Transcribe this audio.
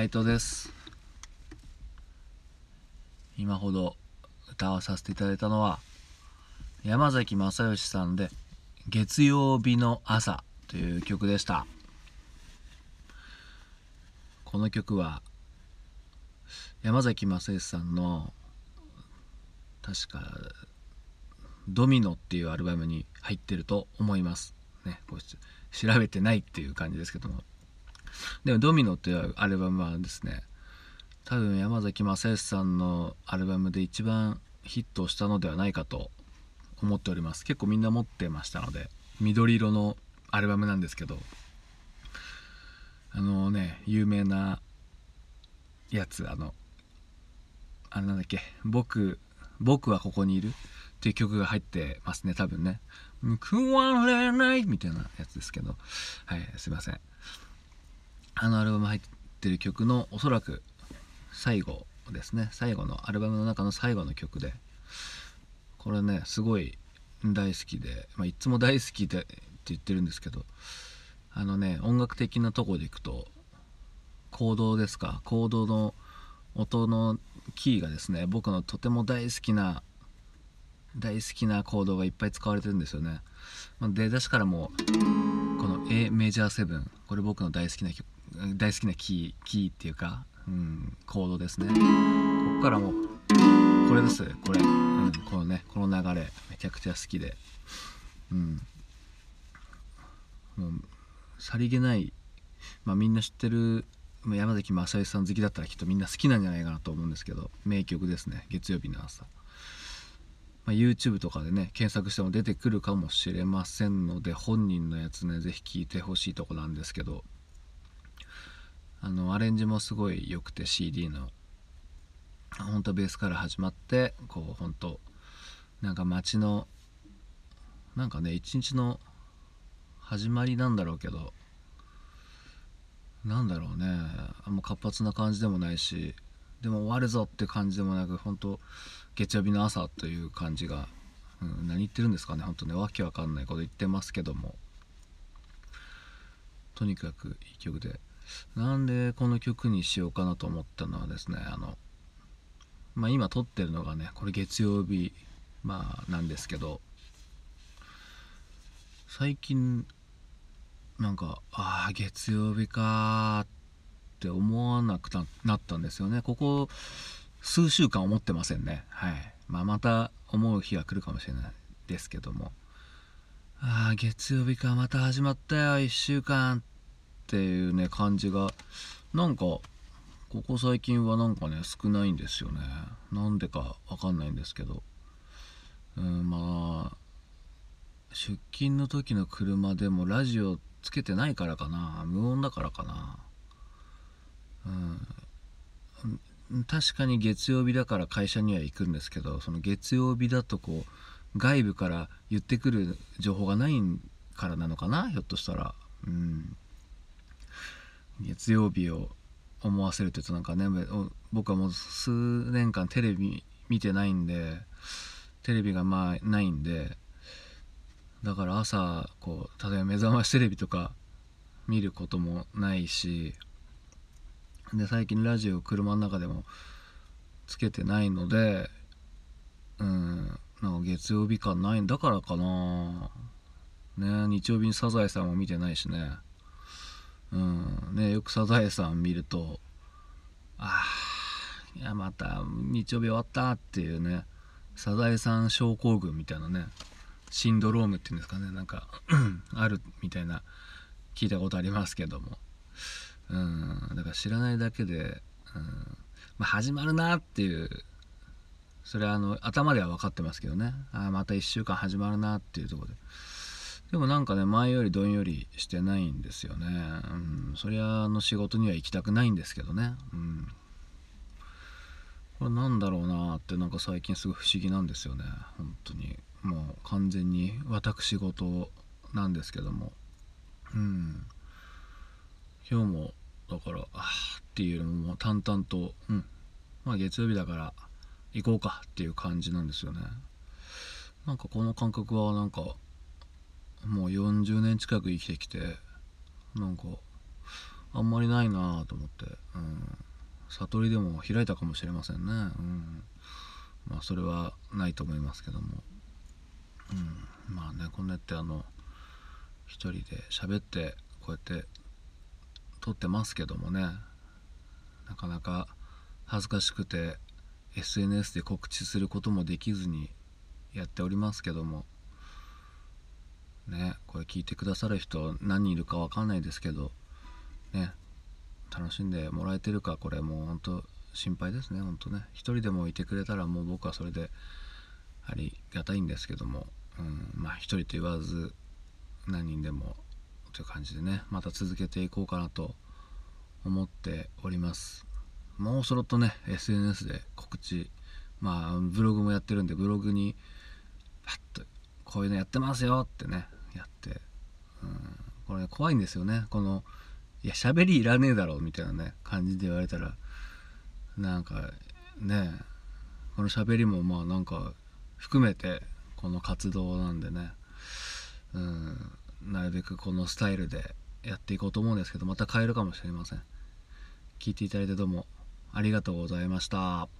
斉藤です。今ほど歌わさせていただいたのは山崎正義さんで「月曜日の朝」という曲でした。この曲は山崎正義さんの確か「ドミノ」っていうアルバムに入ってると思います。ねこう調べてないっていう感じですけども。でも「ドミノ」っていうアルバムはですね多分山崎正義さんのアルバムで一番ヒットしたのではないかと思っております。結構みんな持ってましたので緑色のアルバムなんですけどあのね有名なやつあのあれなんだっけ僕僕はここにいるっていう曲が入ってますね多分ね。報われないみたいなやつですけど。はいすいません。あのアルバム入ってる曲のおそらく最後ですね最後のアルバムの中の最後の曲でこれねすごい大好きで、まあ、いつも大好きでって言ってるんですけどあのね音楽的なとこでいくとコードですかコードの音のキーがですね僕のとても大好きな大好きなコードがいっぱい使われてるんですよね。ま出だしからもこの A メジャー7これ僕の大好きな大好きなキーキーっていうか、うん、コードですね。ここからもこれです。これ、うん、このねこの流れめちゃくちゃ好きで、うん、もうさりげない、まあ、みんな知ってる山崎正義さん好きだったらきっとみんな好きなんじゃないかなと思うんですけど名曲ですね。月曜日の朝、まあ、YouTube とかでね検索しても出てくるかもしれませんので本人のやつね是非聴いてほしいとこなんですけど。あのアレンジもすごい良くて CD の。本当ベースから始まってこう本当なんか街のなんかね一日の始まりなんだろうけどなんだろうね。あんま活発な感じでもないしでも終わるぞって感じでもなく本当月曜日の朝という感じが、うん、何言ってるんですかね本当ね。わけわかんないこと言ってますけども。とにかくいい曲で。なんでこの曲にしようかなと思ったのはですねあのまあ今撮ってるのがねこれ月曜日まあなんですけど最近なんかああ月曜日かって思わなくなったんですよね。ここ数週間思ってませんね。はい、まあ、また思う日が来るかもしれないですけども。ああ月曜日かまた始まったよ1週間。っていうね感じがなんかここ最近はなんかね少ないんですよね。なんでかわかんないんですけど。うんまあ出勤の時の車でもラジオつけてないからかな。無音だからかな。うん。確かに月曜日だから会社には行くんですけどその月曜日だとこう外部から言ってくる情報がないからなのかなひょっとしたら。うん。月曜日を思わせるというとなんかね僕はもう数年間テレビ見てないんでテレビがまあないんでだから朝こう例えば目覚ましテレビとか見ることもないしで最近ラジオ車の中でもつけてないのでうんなんか月曜日感ないんだからかな。ね日曜日にサザエさんも見てないしね。うん。ねよくサザエさん見るとああいやまた日曜日終わったっていうねサザエさん症候群みたいなねシンドロームっていうんですかねなんか あるみたいな聞いたことありますけども。うん。だから知らないだけで、うん。まあ、始まるなっていうそれはあの頭では分かってますけどね。あまた1週間始まるなっていうとこで。でもなんかね前よりどんよりしてないんですよね、うん、そりゃあの仕事には行きたくないんですけどね、うん、これなんだろうなってなんか最近すごい不思議なんですよね。本当に。もう完全に私事なんですけども。うん。今日もだからあっていうのも淡々とうん。まあ月曜日だから行こうかっていう感じなんですよね。なんかこの感覚はなんかもう40年近く生きてきてなんかあんまりないなと思って、うん、悟りでも開いたかもしれませんね、うん、まあそれはないと思いますけども、うん、まあねこんなやってあの一人で喋ってこうやって撮ってますけどもね。なかなか恥ずかしくて SNS で告知することもできずにやっておりますけども。聞いてくださる人何人いるか分かんないですけどね楽しんでもらえてるかこれもうほんと心配ですね。ほんとね。一人でもいてくれたらもう僕はそれでありがたいんですけども、うん、まあ一人と言わず何人でもという感じでねまた続けていこうかなと思っております。もうそろっとね SNS で告知まあブログもやってるんでブログにパッとこういうのやってますよってねやって。うん。これ、ね、怖いんですよね。このいや喋りいらねえだろみたいなね感じで言われたらなんかねこの喋りもまあなんか含めてこの活動なんでねうんなるべくこのスタイルでやっていこうと思うんですけどまた変えるかもしれません。聞いていただいてどうもありがとうございました。